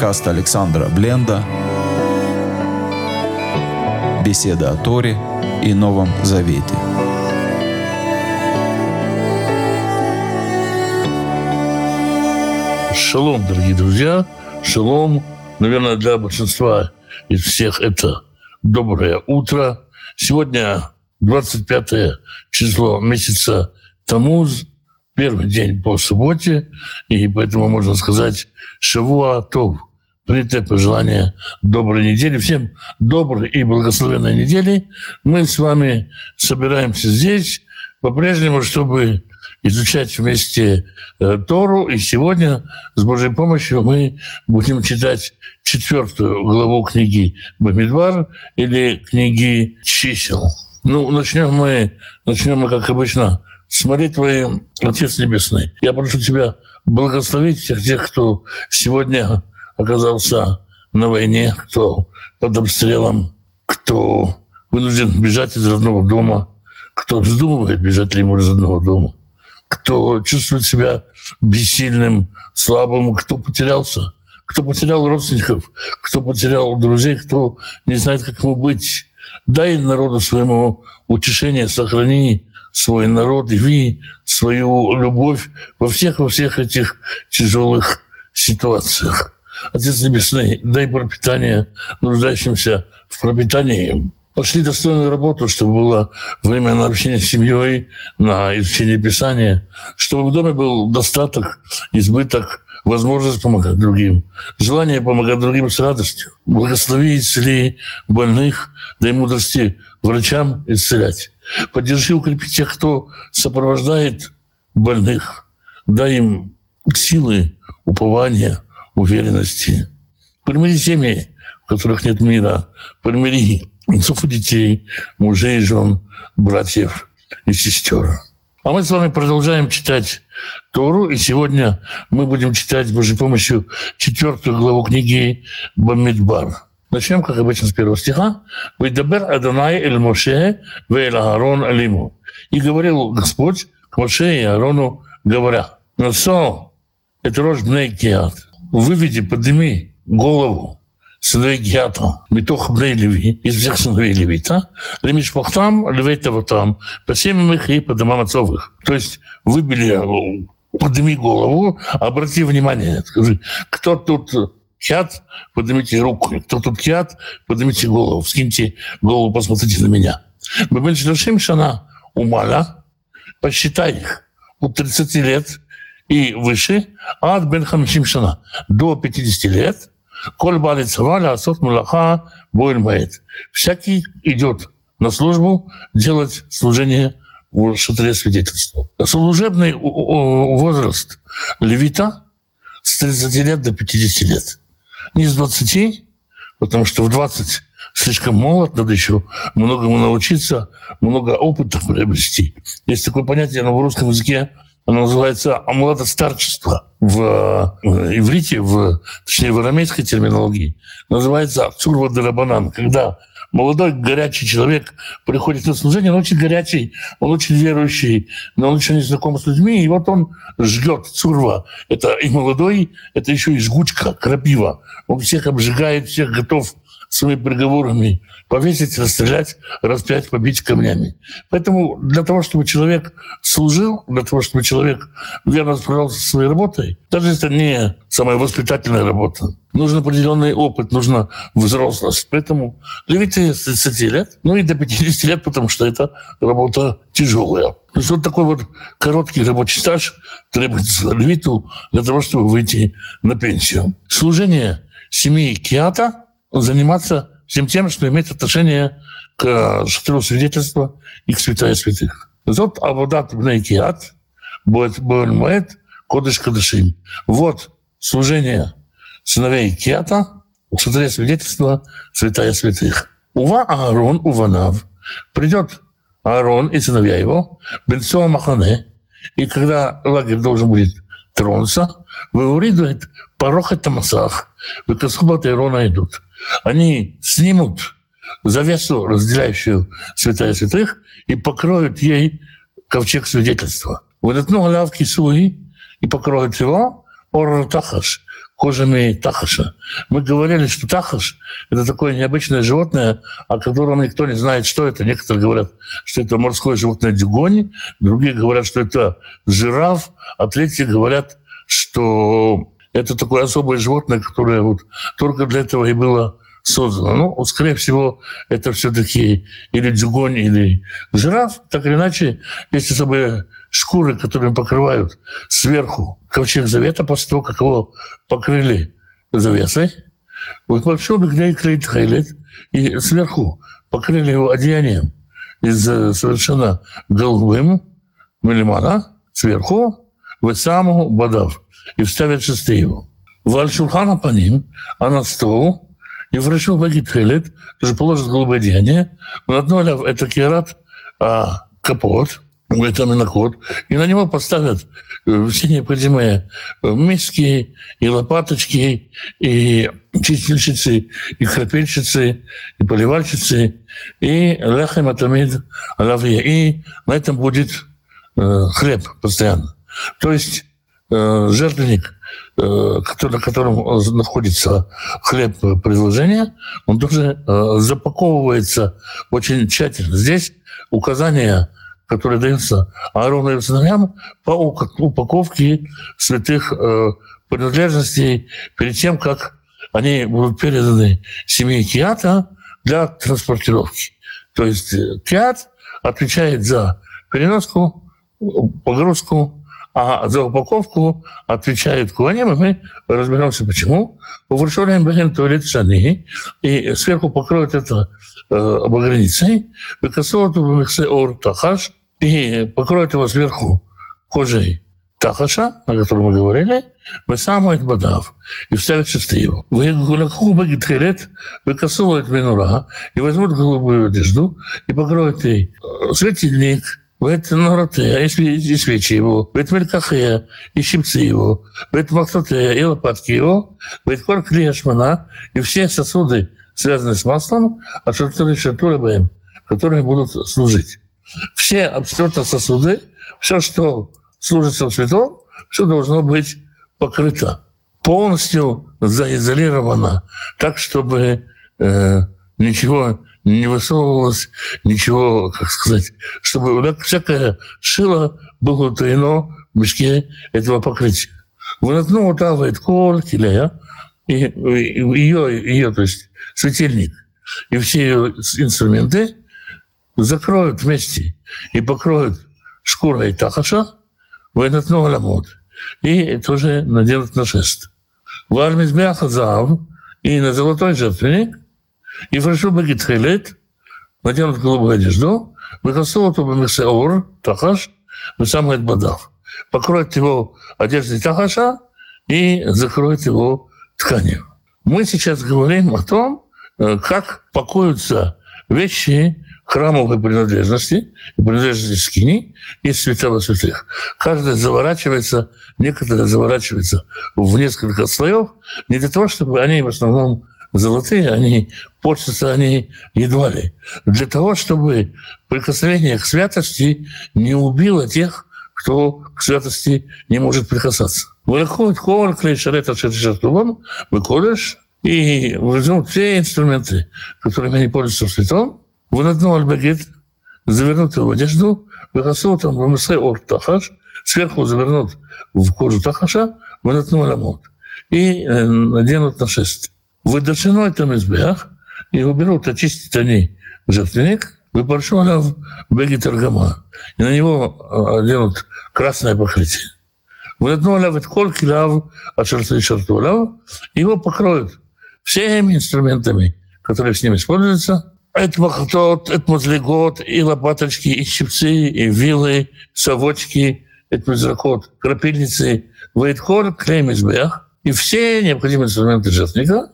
Подкаст Александра Бленда. Беседа о Торе и Новом Завете. Шалом, дорогие друзья. Шалом, наверное, для большинства из всех это доброе утро. Сегодня 25 число месяца Тамуз, первый день по субботе, и поэтому можно сказать Шавуа Тов. Принятое пожелание доброй недели. Всем доброй и благословенной недели. Мы с вами собираемся здесь по-прежнему, чтобы изучать вместе э, Тору. И сегодня с Божьей помощью мы будем читать четвертую главу книги Бамидвар или книги чисел. Ну, начнем мы, начнем мы, как обычно, с молитвы Отец Небесный. Я прошу Тебя благословить всех тех, кто сегодня оказался на войне, кто под обстрелом, кто вынужден бежать из родного дома, кто вздумывает бежать ли ему из родного дома, кто чувствует себя бессильным, слабым, кто потерялся, кто потерял родственников, кто потерял друзей, кто не знает, как ему быть. Дай народу своему утешение, сохрани свой народ, яви свою любовь во всех, во всех этих тяжелых ситуациях. Отец Небесный, дай пропитание нуждающимся в пропитании. Пошли достойную работу, чтобы было время на общение с семьей, на изучение Писания, чтобы в доме был достаток, избыток, возможность помогать другим, желание помогать другим с радостью, благослови, исцели больных, дай мудрости врачам исцелять. Поддержи, укрепи тех, кто сопровождает больных, дай им силы, упования, уверенности. Примири семьи, в которых нет мира. Примири отцов и детей, мужей, жен, братьев и сестер. А мы с вами продолжаем читать Тору, и сегодня мы будем читать с Божьей помощью четвертую главу книги Бамидбар. Начнем, как обычно, с первого стиха. «Вейдабер Адонай эль Моше веэль Аарон алиму». И говорил Господь к Моше и Аарону, говоря, «Насо, это рожь бней киат, выведи, подними голову сыновей Гиата, Митох Бней Леви, из всех сыновей Левита, Лемишпахтам, Левей Таватам, по семьям их и по домам отцов их. То есть выбили, подними голову, обрати внимание, скажи, кто тут Кят, поднимите руку. Кто тут кят, поднимите голову. Скиньте голову, посмотрите на меня. Бабель Шлашим Шана Умаля, посчитай их от 30 лет и выше, а от Бен Хамишим Шана до 50 лет, Коль балит саваля, асот мулаха, бойль бает. Всякий идет на службу делать служение в шатре свидетельства. Служебный возраст левита с 30 лет до 50 лет не с 20, потому что в 20 слишком молод, надо еще многому научиться, много опыта приобрести. Есть такое понятие, оно в русском языке, оно называется младостарчество. В э, иврите, в, точнее в арамейской терминологии, называется цурва дарабанан, когда молодой горячий человек приходит на служение, он очень горячий, он очень верующий, но он еще не знаком с людьми, и вот он жгет цурва. Это и молодой, это еще и жгучка, крапива. Он всех обжигает, всех готов своими приговорами повесить, расстрелять, распять, побить камнями. Поэтому для того, чтобы человек служил, для того, чтобы человек верно справлялся со своей работой, даже если это не самая воспитательная работа, нужен определенный опыт, нужна взрослость. Поэтому левиты с 30 лет, ну и до 50 лет, потому что это работа тяжелая. То есть вот такой вот короткий рабочий стаж требуется левиту для того, чтобы выйти на пенсию. Служение семьи Киата заниматься всем тем, что имеет отношение к шатру свидетельства и к святая святых. Вот Абудат Бнейкиат, Боэль Моэд, Кодыш Кадышим. Вот служение сыновей Киата, шатре свидетельства святая святых. Ува Аарон, Уванав. Придет Аарон и сыновья его, Бенцова Махане, и когда лагерь должен будет тронуться, выуridует порог это Тамасах, в Касхубат Ирона идут они снимут завесу, разделяющую святая святых, и покроют ей ковчег свидетельства. Это лавки суи и покроют его, Орратахаш, кожами тахаша. Мы говорили, что тахаш – это такое необычное животное, о котором никто не знает, что это. Некоторые говорят, что это морское животное дюгонь, другие говорят, что это жираф, а третьи говорят, что это такое особое животное, которое вот только для этого и было создано. Ну, скорее всего, это все-таки или дюгонь, или жираф. Так или иначе, есть особые шкуры, которые покрывают сверху ковчег завета после того, как его покрыли завесой. Вот вообще бигней клейт хайлет, и сверху покрыли его одеянием из э, совершенно голубым мелимана, сверху, в саму бадав, и вставят шесты его. Вальшулхана по ним, а на стол, и врачу багит хайлет, тоже положит голубое одеяние, на одно это керат, а капот – витамина код, и на него поставят э, все необходимые э, миски, и лопаточки, и чистильщицы, и храпельщицы, и поливальщицы, и лехем атамид лавье. И на этом будет э, хлеб постоянно. То есть жертвенник, э, на котором находится хлеб предложения, он тоже э, запаковывается очень тщательно. Здесь указания которые даются Аарону и сыновьям по упаковке святых э, принадлежностей перед тем, как они будут переданы семье Киата для транспортировки. То есть э, Киат отвечает за переноску, погрузку, а за упаковку отвечает Куаним, мы разберемся, почему. Увручаем Бехен туалет шани, и сверху покроют это э, обограницей, выкосовывают в миксе ор тахаш, и покроет его сверху кожей тахаша, о котором мы говорили, вы самует бадав, и вставят шесты его. Вы гулаку багитхелет, вы минура, и возьмут голубую одежду, и покроют ей э, светильник, ואת נורותיה, יש ויצ'יבו, ואת מלקחיה, יש המציאו, ואת מלכתותיה, и лопаткио, ואת כל כלי השמנה, и все сосуды, связанные с маслом, а которые будут служить. Все абсолютно сосуды, все, что служится цветом, все должно быть покрыто, полностью заизолировано, так, чтобы э, ничего не высовывалось, ничего, как сказать, чтобы всякое шило было утаено в мешке этого покрытия. Вынатну утавает кол, килея, и ее, ее, то есть светильник, и все ее инструменты закроют вместе и покроют шкурой тахаша в этот ногаламот. И тоже наделают на шест. В армии змеяха зав и на золотой жертвенник, и фаршу багитхелет, наденут голубую одежду, выкосовывают оба мисеор, тахаш, высамывает бадав. Покроют его одеждой тахаша и закроют его тканью. Мы сейчас говорим о том, э, как покоятся вещи храмовой принадлежности, принадлежности скини и святого святых. Каждая заворачивается, некоторые заворачиваются в несколько слоев, не для того, чтобы они в основном золотые, они портятся они едва ли. Для того, чтобы прикосновение к святости не убило тех, кто к святости не может прикасаться. Выходит ковар, клей, шарета, шертулон, выколешь, и возьмут все инструменты, которыми они пользуются в святом, в одно альбагет, завернутую в одежду, выкосил там в мсэ ор тахаш, сверху завернут в кожу тахаша, в одно ламот, и э, наденут на шесть. Выдашено это мизбех, и уберут, очистят они жертвенник, выпоршу в беги таргама, и на него оденут красное покрытие. ונתנו עליו את כל כליו אשר ישרתו עליו, его покроют всеми инструментами, которые с ним используются, это махтот, это мазлигот, и лопаточки, и щипцы, и вилы, совочки, это мизракот, крапильницы, вейткор, клеймизбех, и все необходимые инструменты жертвника,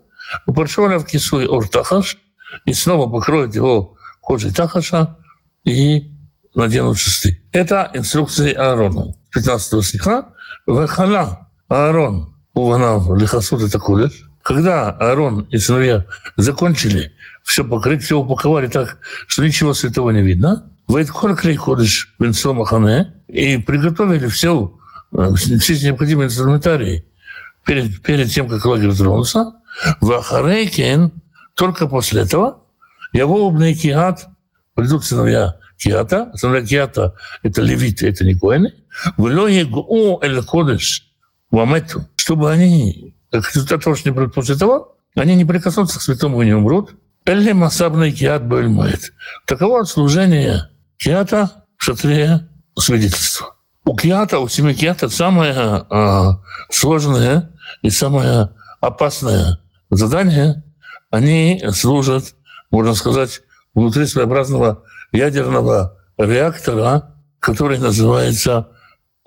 упоршона в кису и ортахаш, и снова покроют его кожей тахаша и наденут шесты. Это инструкции Аарона. 15 стиха. Вехана Аарон уванав лихасут и такулеш. Когда Аарон и сыновья закончили все покрыть, все упаковали так, что ничего святого не видно. Вайткор ходишь венцо махане и приготовили все, э, все необходимые инструментарии перед, перед тем, как лагерь тронулся, в Ахарейкен, только после этого, его обный киат, придут сыновья Киата, сыновья Киата – это левиты, это не коины, в Лоегу эль Кодыш, Вамету, чтобы они, как результат того, что не придут после того, они не прикоснутся к святому и не умрут. Элли масабный киат бэльмэт. Таково служение киата в шатре свидетельства. У киата, у семи киата самое э, сложное и самое опасное задание. Они служат, можно сказать, внутри своеобразного ядерного реактора, который называется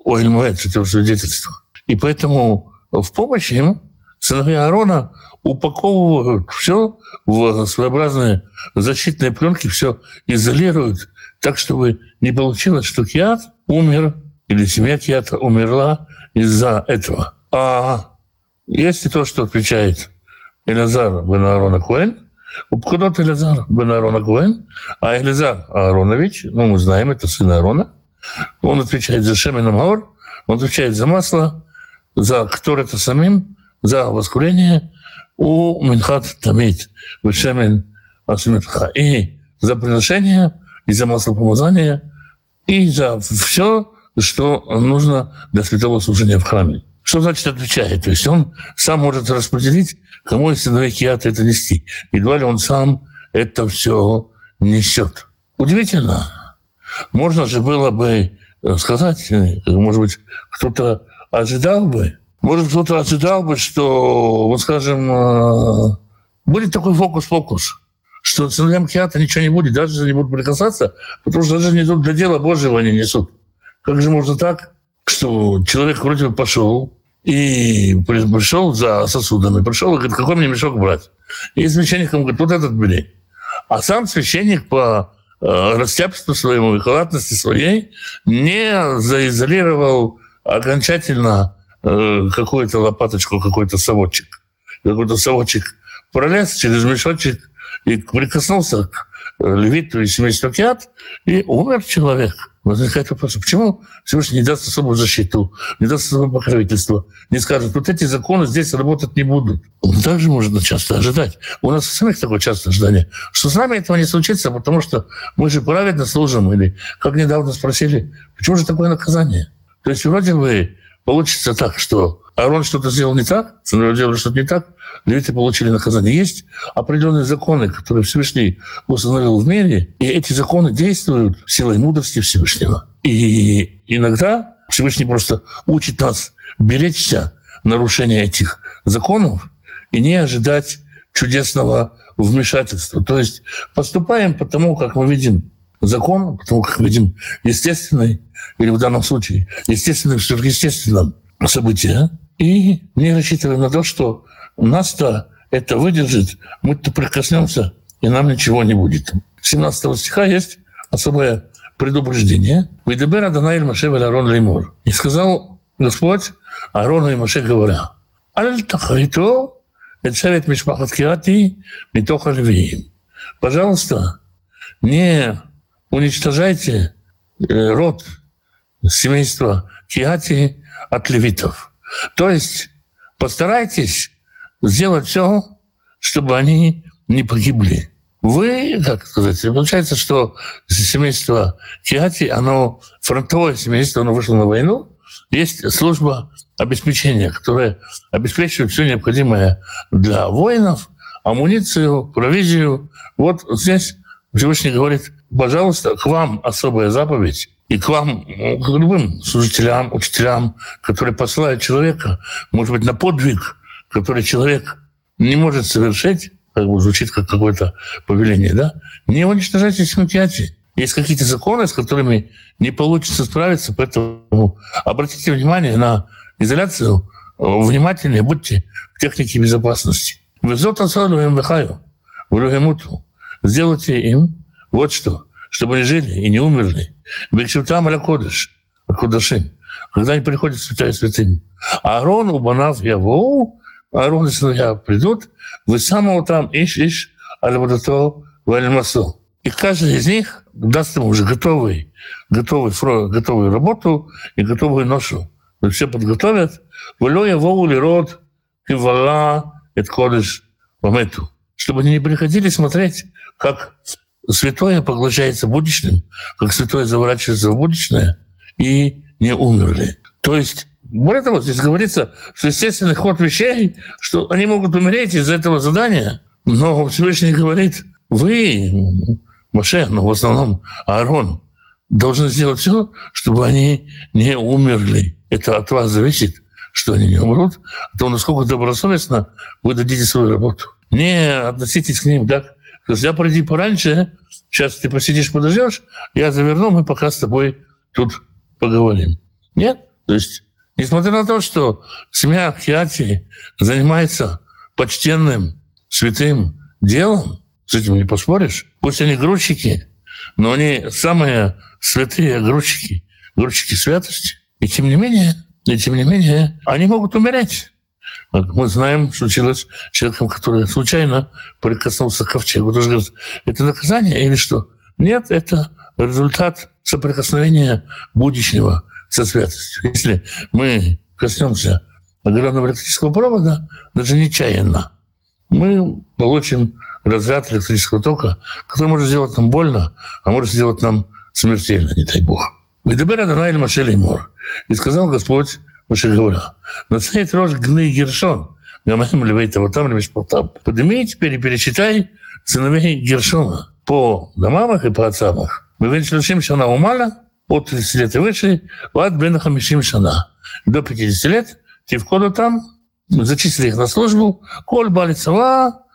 Ойльмэт, это свидетельство. И поэтому в помощь им сыновья Аарона упаковывают все в своеобразные защитные пленки, все изолируют так, чтобы не получилось, что Киат умер или семья Киата умерла из-за этого. А если то, что отвечает Элязар бен Аарона Куэн, Упкудот Элязар бен Аарона Куэн, а Элязар Ааронович, ну, мы знаем, это сын Аарона, он отвечает за Шемен Амаор, он отвечает за масло, за который-то самим, за воскурение, у Минхат Тамид, Вешемен Асимитха. И за приношение, и за масло помазания, и за все, что нужно для святого служения в храме. Что значит отвечает? То есть он сам может распределить, кому из сыновей Киата это нести. Едва ли он сам это все несет. Удивительно. Можно же было бы сказать, может быть, кто-то ожидал бы, может, кто-то ожидал бы, что, вот скажем, э, будет такой фокус-фокус, что сыновьям Киата ничего не будет, даже не будут прикасаться, потому что даже не идут для дела Божьего они несут. Как же можно так, что человек вроде бы пошел и пришел за сосудами, пришел и говорит, какой мне мешок брать? И священником говорит, вот этот бери. А сам священник по э, растяпству своему и халатности своей не заизолировал окончательно Э, какую-то лопаточку, какой-то совочек. Какой-то совочек пролез через мешочек и прикоснулся к левиту и семейству и умер человек. Возникает вопрос, почему Всевышний не даст особую защиту, не даст особое покровительство, не скажет, вот эти законы здесь работать не будут. Также можно часто ожидать. У нас у самих такое часто ожидание, что с нами этого не случится, потому что мы же праведно служим. Или, как недавно спросили, почему же такое наказание? То есть вроде бы получится так, что Аарон что-то сделал не так, сыновья делали что-то не так, левиты получили наказание. Есть определенные законы, которые Всевышний установил в мире, и эти законы действуют силой мудрости Всевышнего. И иногда Всевышний просто учит нас беречься нарушения этих законов и не ожидать чудесного вмешательства. То есть поступаем потому, как мы видим закон, потому как видим естественный или в данном случае естественным, сверхъестественным события, и не рассчитываем на то, что нас-то это выдержит, мы-то прикоснемся, и нам ничего не будет. 17 стиха есть особое предупреждение. «Видебер Адонаиль Маше Арон Леймур». И сказал Господь Арону и Маше говоря, «Аль тахарито эцевет мишпахат киати митоха левиим». Пожалуйста, не уничтожайте э, род семейства Киати от левитов. То есть постарайтесь сделать все, чтобы они не погибли. Вы, как сказать, получается, что семейство Киати, оно фронтовое семейство, оно вышло на войну, есть служба обеспечения, которая обеспечивает все необходимое для воинов, амуницию, провизию. Вот здесь Всевышний говорит, пожалуйста, к вам особая заповедь, и к вам, к любым служителям, учителям, которые посылают человека, может быть, на подвиг, который человек не может совершить, как бы звучит как какое-то повеление, да, не уничтожайте смутьяти. Есть какие-то законы, с которыми не получится справиться, поэтому обратите внимание на изоляцию, внимательнее будьте в технике безопасности. Везот асалу мехаю, Сделайте им вот что, чтобы они жили и не умерли, Бексютам аля кодыш, кодашим. Когда они приходят в святая святынь. Аарон, убанав явоу, Аарон и сыновья придут, вы самого там ищ-ищ, аля водото, вальмасу. И каждый из них даст ему уже готовый, готовый, готовую работу и готовую ношу. Все подготовят. Влё его род кивала, это кодыш помету. Чтобы они не приходили смотреть, как святое поглощается будущим, как святое заворачивается в будущее, и не умерли. То есть более того, здесь говорится, что естественный ход вещей, что они могут умереть из-за этого задания, но Всевышний говорит, вы, Маше, но в основном Аарон, должны сделать все, чтобы они не умерли. Это от вас зависит, что они не умрут, а то насколько добросовестно вы дадите свою работу. Не относитесь к ним так. Я приди пораньше, сейчас ты посидишь, подождешь, я заверну, мы пока с тобой тут поговорим. Нет? То есть Несмотря на то, что семья Хиати занимается почтенным, святым делом, с этим не поспоришь. Пусть они грузчики, но они самые святые грузчики, грузчики святости. И тем не менее, и тем не менее, они могут умереть. Мы знаем, случилось с человеком, который случайно прикоснулся к ковчегу. Тоже говорят, это наказание или что? Нет, это результат соприкосновения будущего со святостью. Если мы коснемся огромного электрического провода, даже нечаянно, мы получим разряд электрического тока, который может сделать нам больно, а может сделать нам смертельно, не дай бог. И сказал Господь, Маше говоря, «Нацнет рожь гны Гершон, Гамахим Левейта, вот там Левешпалтам. Подними теперь и перечитай сыновей Гершона по домам их и по отцам их. Мы видим, что она умала, от 30 лет и выше, вад бен хамишим шана. До 50 лет ты входу там, зачислили их на службу, коль бали цава,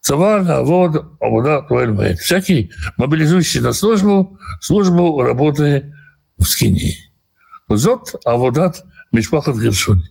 цава, авод, авода, туэль Всякий мобилизующий на службу, службу работы в скинии. Зот, аводат, мишпахат гершуни.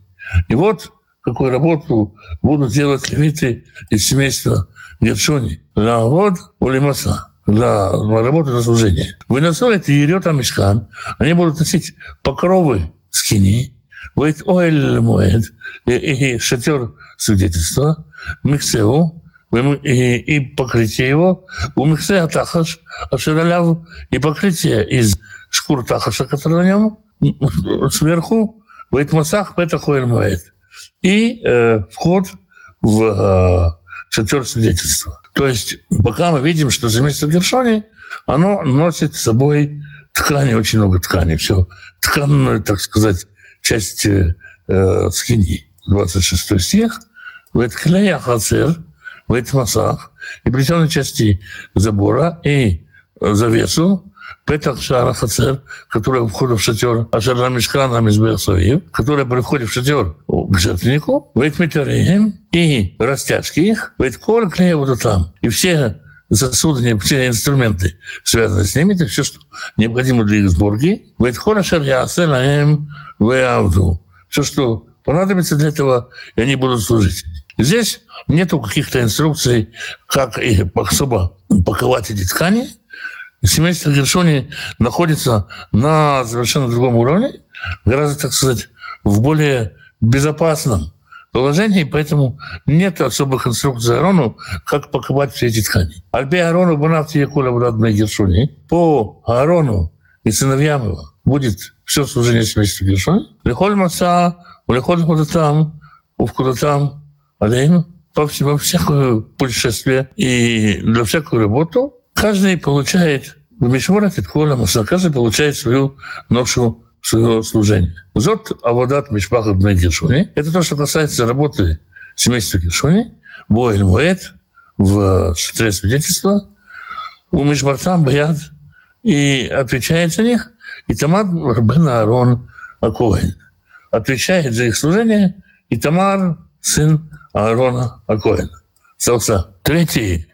И вот какую работу будут делать левиты из семейства Гершуни. Лавод улимаса для работы на служение. Выносят и ерет Амишкан. Они будут носить покровы скини, будет оэль моэд, и шатер свидетельства, миксеу, и, и покрытие его, у миксе атахаш, ашираляв, и покрытие из шкур тахаша, который на нем, сверху, будет масах, это моэд. И э, вход в э, шатер свидетельства. То есть пока мы видим, что заместо Гершони, оно носит с собой ткани, очень много ткани, все тканную, так сказать, часть э, скини. 26 стих. В этом хацер, в этих масах, и плетеной части забора, и завесу, Петах Шара Хацер, которая входит в шатер Ашара Мишкана Мизбеасоев, которая приходит в шатер к жертвеннику, вейт метереем и растяжки их, вейт коль клея там. И все сосуды, все инструменты, связанные с ними, это все, что необходимо для их сборки. Вейт коля шарьясе лаем веавду. Все, что понадобится для этого, и они будут служить. Здесь нету каких-то инструкций, как их особо паковать эти ткани – семейство Гершони находится на совершенно другом уровне, гораздо, так сказать, в более безопасном положении, поэтому нет особых инструкций Аарону, как паковать все эти ткани. Альбе Аарону Бунавти Якуля Бунадна Гершони. По Аарону и сыновьям его будет все служение семейства Гершони. Лихоль Маца, Лихоль Худатам, Увкудатам, Алейну, по всякое путешествие и для всякую работу каждый получает в Мишворах Иткола каждый получает свою ношу своего служения. Зот Аводат Мишпаха Бнегершуни. Это то, что касается работы семейства Гершуни. Боэль Муэт в шатре свидетельства. У Мишбартам Баяд. И отвечает за них. И Тамар Рабен Аарон Акоин. Отвечает за их служение. И Тамар, сын Аарона Акоина. Третий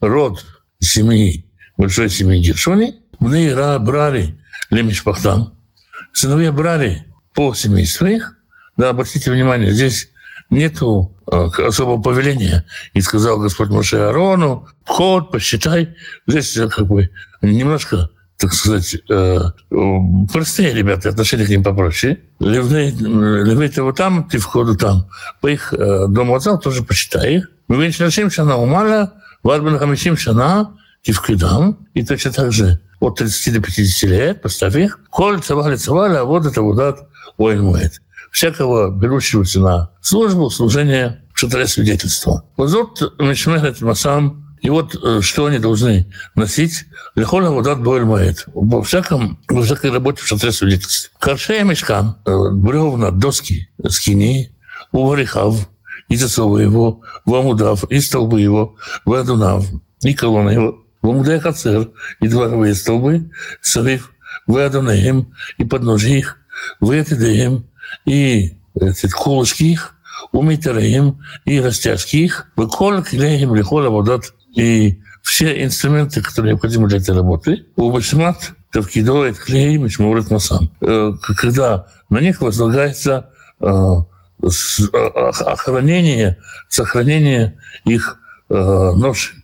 род семьи, большой семьи Гершони, Бнейра брали Лемишпахтам. Сыновья брали по семейству их. Да, обратите внимание, здесь нету э, особого повеления. И сказал Господь Моше Арону, вход, посчитай. Здесь как бы немножко так сказать, э, простые ребята, отношения к ним попроще. Левей-то вот там, ты входу там. По их э, дому отца тоже посчитай их. Мы видим, что она умала, Варбен Хамишим Шана, Кивкидам, и точно так же от 30 до 50 лет, поставь их, коль цавали цавали, а вот это вот воин муэт. Всякого берущегося на службу, служение в шатре свидетельства. Вот Мишмехет Масам и вот э, что они должны носить? Лехола водат боэль моет. Во всяком, во всякой работе в шатре свидетельств. Каршея мешкан, э, бревна, доски, скини, уварихав, и засовы его, в амудав, и столбы его, в адунав, и колонны его, в амудай хацер, и дворовые столбы, салив, в адунеем, и подножи их, в этидеем, и колышки их, умитереем и растяжки их, выколь клеем лихола водат и все инструменты, которые необходимы для этой работы, у Башмат Тавкидоет клей Мишмурит Масам. Э, когда на них возлагается э, охранение, сохранение их э.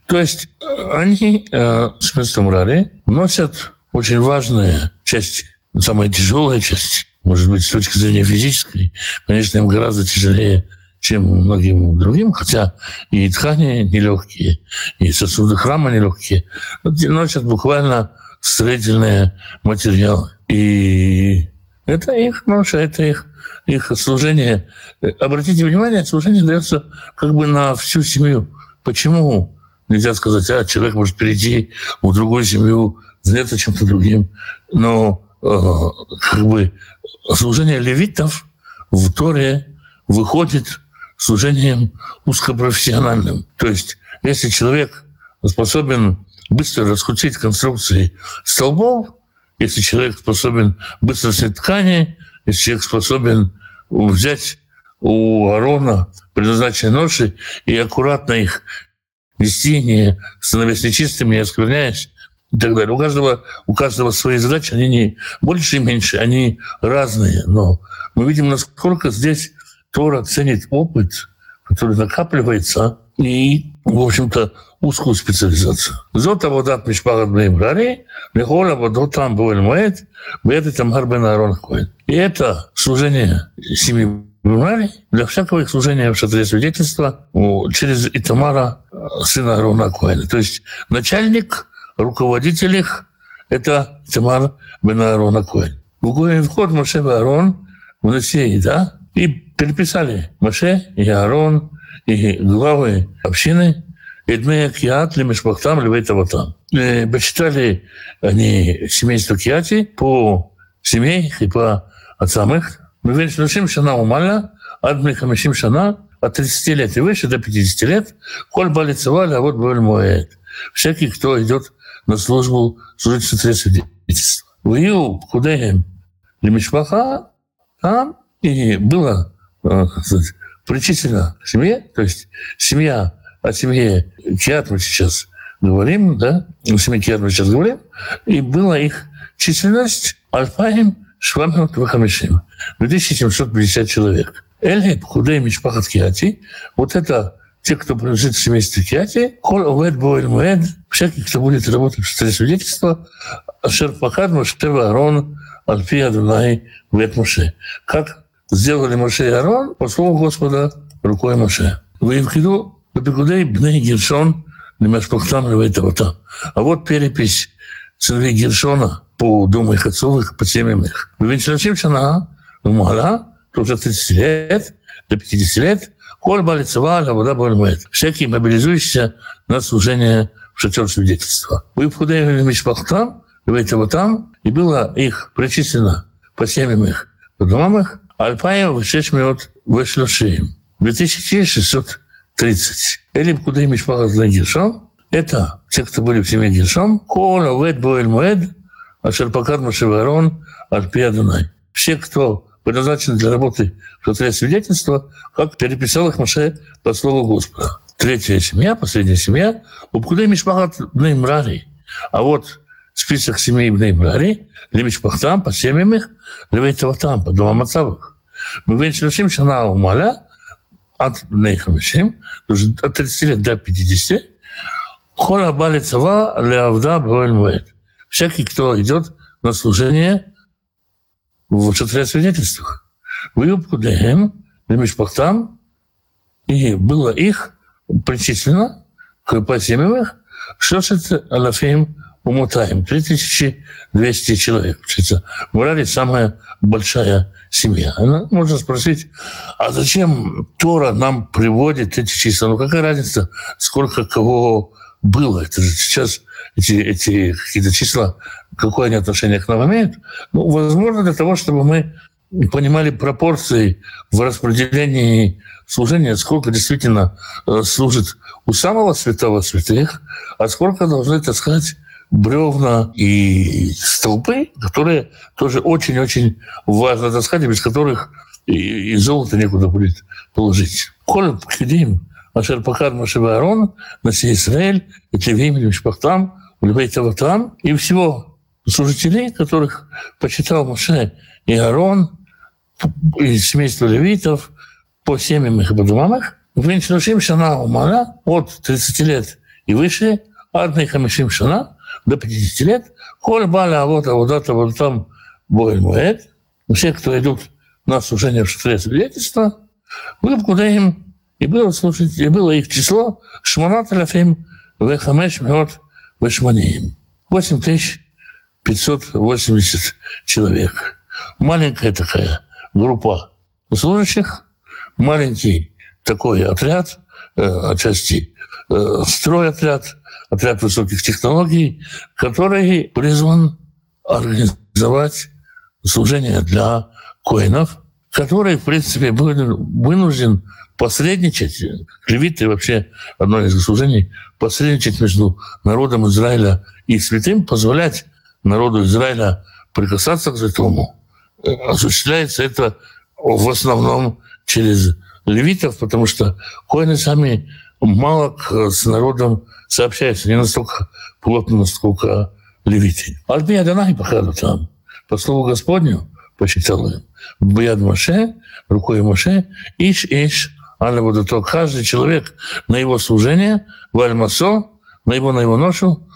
То есть они с местом Рари носят очень важные части, самые тяжелые части, может быть, с точки зрения физической, конечно, им гораздо тяжелее чем многим другим, хотя и ткани нелегкие, и сосуды храма нелегкие, носят буквально строительные материалы. И это их ноша, это их, их служение. Обратите внимание, служение дается как бы на всю семью. Почему нельзя сказать, а человек может перейти в другую семью, заняться чем-то другим. Но э, как бы служение левитов в Торе выходит служением узкопрофессиональным. То есть, если человек способен быстро раскрутить конструкции столбов, если человек способен быстро снять ткани, если человек способен взять у Арона предназначенные ноши и аккуратно их вести, не становясь нечистыми, не оскверняясь, и так далее. У каждого, у каждого свои задачи, они не больше и меньше, они разные. Но мы видим, насколько здесь Тора ценит опыт, который накапливается, и, в общем-то, узкую специализацию. Аводат мишпахат бнеим рари, лехола водот там боэль моэт, бэт там гарбен Аарон Коэн. И это служение семьи Бумари для всякого их служения в шатре свидетельства через Итамара, сына Аарона Коэна. То есть начальник, руководитель их – это Итамар бен Аарона Коэн. В Гоин вход Моше Аарон в Насеи, да, и переписали Маше и Аарон, и главы общины, Эдмея Киат, Лемешпахтам, Левейтаватам. Почитали они семейство Киати по семье и по отцам их. Мы видим, что шана умаля, адми хамишим шана, от 30 лет и выше до 50 лет, коль балицевали, а вот боль моет. Всякий, кто идет на службу служить в свидетельства. Вою, куда им? Лемешпаха, там и было сказать, причислено к семье, то есть семья, о семье мы сейчас говорим, да, о семье мы сейчас говорим, и была их численность Альфаим Швамхам Твахамишим, 2750 человек. Эльхеп, Худей Мишпахат Киати, вот это те, кто принадлежит к семейству Киати, Кол Овед Боэль Муэд, всякий, кто будет работать в столе свидетельства, Ашер Пахад Моштева Арон, Альфия Дунай Вет Моше. Как сделали Моше и Арон по слову Господа рукой Моше. Вы вкиду Бабигудей Бней Гершон Лемашпахтам Левейтавата. А вот перепись сыновей Гершона по дому их отцовых, по семьям их. Вы ведь шана умала, то уже 30 лет, до 50 лет, Коль балицева, вода боль Всякий мобилизующийся на служение в шатер свидетельства. Вы входили в Мишпахтам, там, и было их причислено по семьям их, по домам их, Альпаев 600 вышлюшим. 2630. Или куда им Мишпахат Гершом. Это те, кто были в семье Гершом. Кола, Вед, Боэль, Муэд, Ашерпакад, Машеварон, Альпия, Дунай. Все, кто предназначены для работы в шатре свидетельства, как переписал их Маше по слову Господа. Третья семья, последняя семья, Упкудей Мишпахат Бнеймрари. А вот список семей Бней Брари, семьям их, Левейтаватам, по домам отцовых. Мы видим, что шана умаля, от Бней Хамишим, от 30 лет до 50, Хола Бали Цава, Леавда, Броэль Всякий, кто идет на служение в шатре свидетельствах. В юбку Дехем, Лемишпахтам, и было их причислено, по семьям их, Шошет Алафим умотаем. 3200 человек. В Урале самая большая семья. Она, можно спросить, а зачем Тора нам приводит эти числа? Ну какая разница, сколько кого было? Это же сейчас эти, эти какие-то числа, какое они отношение к нам имеют? Ну, возможно, для того, чтобы мы понимали пропорции в распределении служения, сколько действительно э, служит у самого святого святых, а сколько должны таскать бревна и столбы, которые тоже очень-очень важно таскать, без которых и, и золото некуда будет положить. Коль пхидим, ашер пакад Машева Аарон, Наси Израиль, Этевим, Мишпахтам, Улибей Таватам, и всего служителей, которых почитал Маше и Аарон, из семейства левитов, по семьям их и по домам их, Венчнушим Шана Умана от 30 лет и выше, Адный Хамишим Шана до 50 лет, Коль Баля вот а вот это вот там Боэль Муэд, все, кто идут на служение в шатре свидетельства, вы куда им и было слушать, и было их число Шманат Аляфим Вехамеш Меот Вешманиим. 8580 человек. Маленькая такая группа служащих, маленький такой отряд, э, отчасти э, стройотряд, отряд высоких технологий, который призван организовать служение для коинов, который, в принципе, вынужден посредничать, левиты вообще одно из служений, посредничать между народом Израиля и святым, позволять народу Израиля прикасаться к святому. Осуществляется это в основном через левитов, потому что коины сами мало с народом сообщаются, не настолько плотно, насколько левиты. Альбия Данай походу там. По слову Господню, посчитал им, Бияд Маше, рукой Маше, Иш, Иш, Аля то каждый человек на его служение, Вальмасо, на его, на его ношу,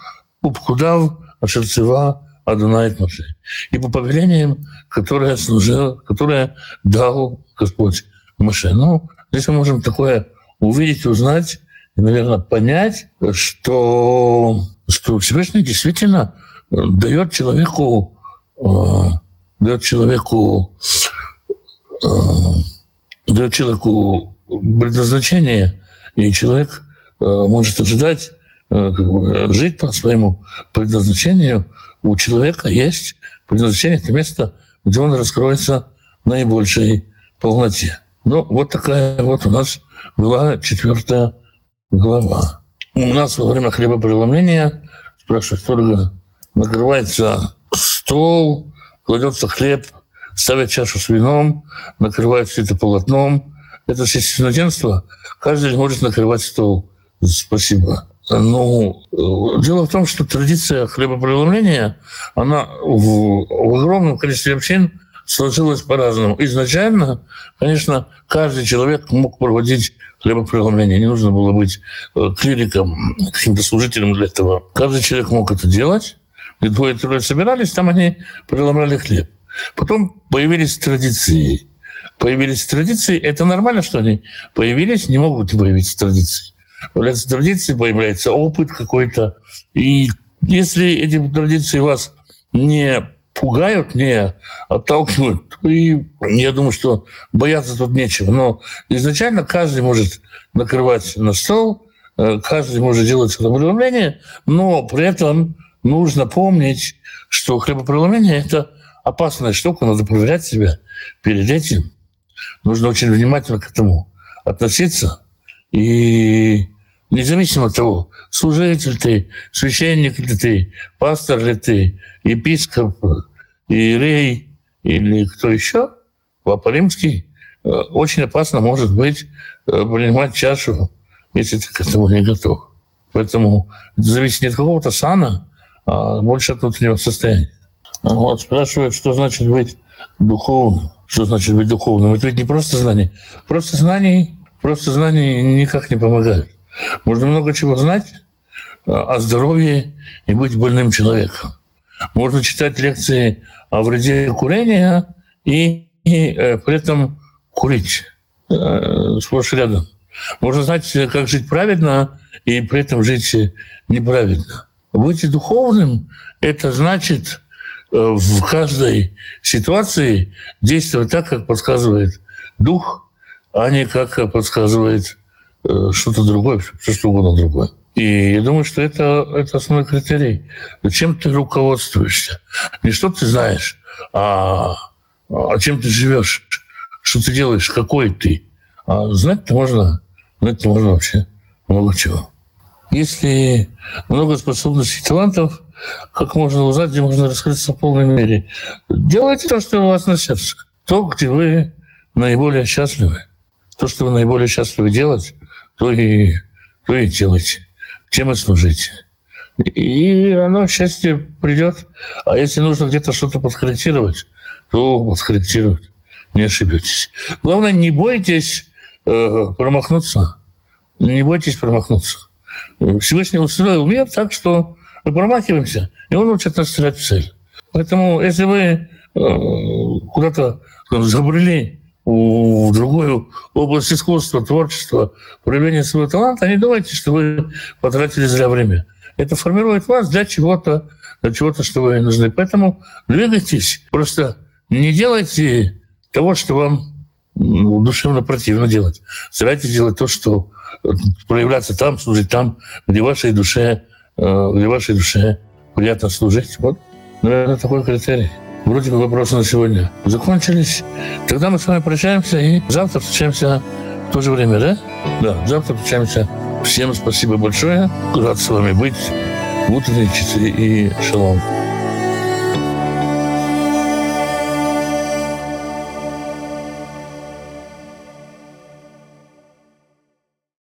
Упкудав, Ашерцева, Адонайт Маше. И по повелениям, которое служил, которое дал Господь Маше. Ну, здесь мы можем такое увидеть, узнать и, наверное, понять, что, что Всевышний действительно дает человеку, э, дает человеку, э, дает человеку предназначение, и человек э, может ожидать, э, жить по своему предназначению. У человека есть предназначение, это место, где он раскроется наибольшей полноте. Ну, вот такая вот у нас была четвертая глава. У нас во время хлебопреломления, спрашивают сторога, накрывается стол, кладется хлеб, ставят чашу с вином, накрывают все это полотном. Это священноденство. Каждый может накрывать стол. Спасибо. Ну, дело в том, что традиция хлебопреломления, она в, в огромном количестве общин сложилось по-разному. Изначально, конечно, каждый человек мог проводить хлебопреломление. Не нужно было быть э, клириком, каким-то служителем для этого. Каждый человек мог это делать. И двое-трое собирались, там они преломляли хлеб. Потом появились традиции. Появились традиции. Это нормально, что они появились, не могут появиться традиции. Появляются традиции, появляется опыт какой-то. И если эти традиции вас не пугают, не отталкивают. И я думаю, что бояться тут нечего. Но изначально каждый может накрывать на стол, э, каждый может делать хлебопреломление, но при этом нужно помнить, что хлебопреломление – это опасная штука, надо проверять себя перед этим. Нужно очень внимательно к этому относиться. И независимо от того, служитель ты, священник ли ты, пастор ли ты, епископ, иерей или кто еще, Папа Римский, э, очень опасно может быть э, принимать чашу, если ты к этому не готов. Поэтому это зависит не от какого-то сана, а больше от внутреннего состояния. Вот, спрашивают, что значит быть духовным. Что значит быть духовным? Это ведь не просто знание. Просто знаний, просто знаний никак не помогает. Можно много чего знать о здоровье и быть больным человеком. Можно читать лекции о вреде курения и, и э, при этом курить э, сплошь рядом. Можно знать, как жить праведно и при этом жить неправедно. Быть духовным – это значит э, в каждой ситуации действовать так, как подсказывает дух, а не как подсказывает э, что-то другое, все что угодно другое. И я думаю, что это, это основной критерий. Чем ты руководствуешься? Не что ты знаешь, а, а чем ты живешь, что ты делаешь, какой ты. А знать-то можно, знать-то можно вообще много чего. Если много способностей и талантов, как можно узнать, где можно раскрыться в полной мере? Делайте то, что у вас на сердце. То, где вы наиболее счастливы. То, что вы наиболее счастливы делать, то и, то и делайте. Чем и служите. И оно, счастье, придет. А если нужно где-то что-то подкорректировать, то подкорректировать. Не ошибетесь. Главное, не бойтесь э, промахнуться. Не бойтесь промахнуться. Всевышний устроил мир так, что мы промахиваемся, и он учит нас стрелять в цель. Поэтому, если вы э, куда-то забрели в другую область искусства, творчества, проявления своего таланта, не думайте, что вы потратили зря время. Это формирует вас для чего-то, для чего-то, что вы нужны. Поэтому двигайтесь. Просто не делайте того, что вам душевно противно делать. Старайтесь делать то, что э, проявляться там, служить там, где вашей душе, э, где вашей душе приятно служить. Вот, наверное, такой критерий. Вроде бы вопросы на сегодня закончились. Тогда мы с вами прощаемся и завтра встречаемся в то же время, да? Да, завтра встречаемся. Всем спасибо большое. Рад с вами быть в утренней часы и шалом.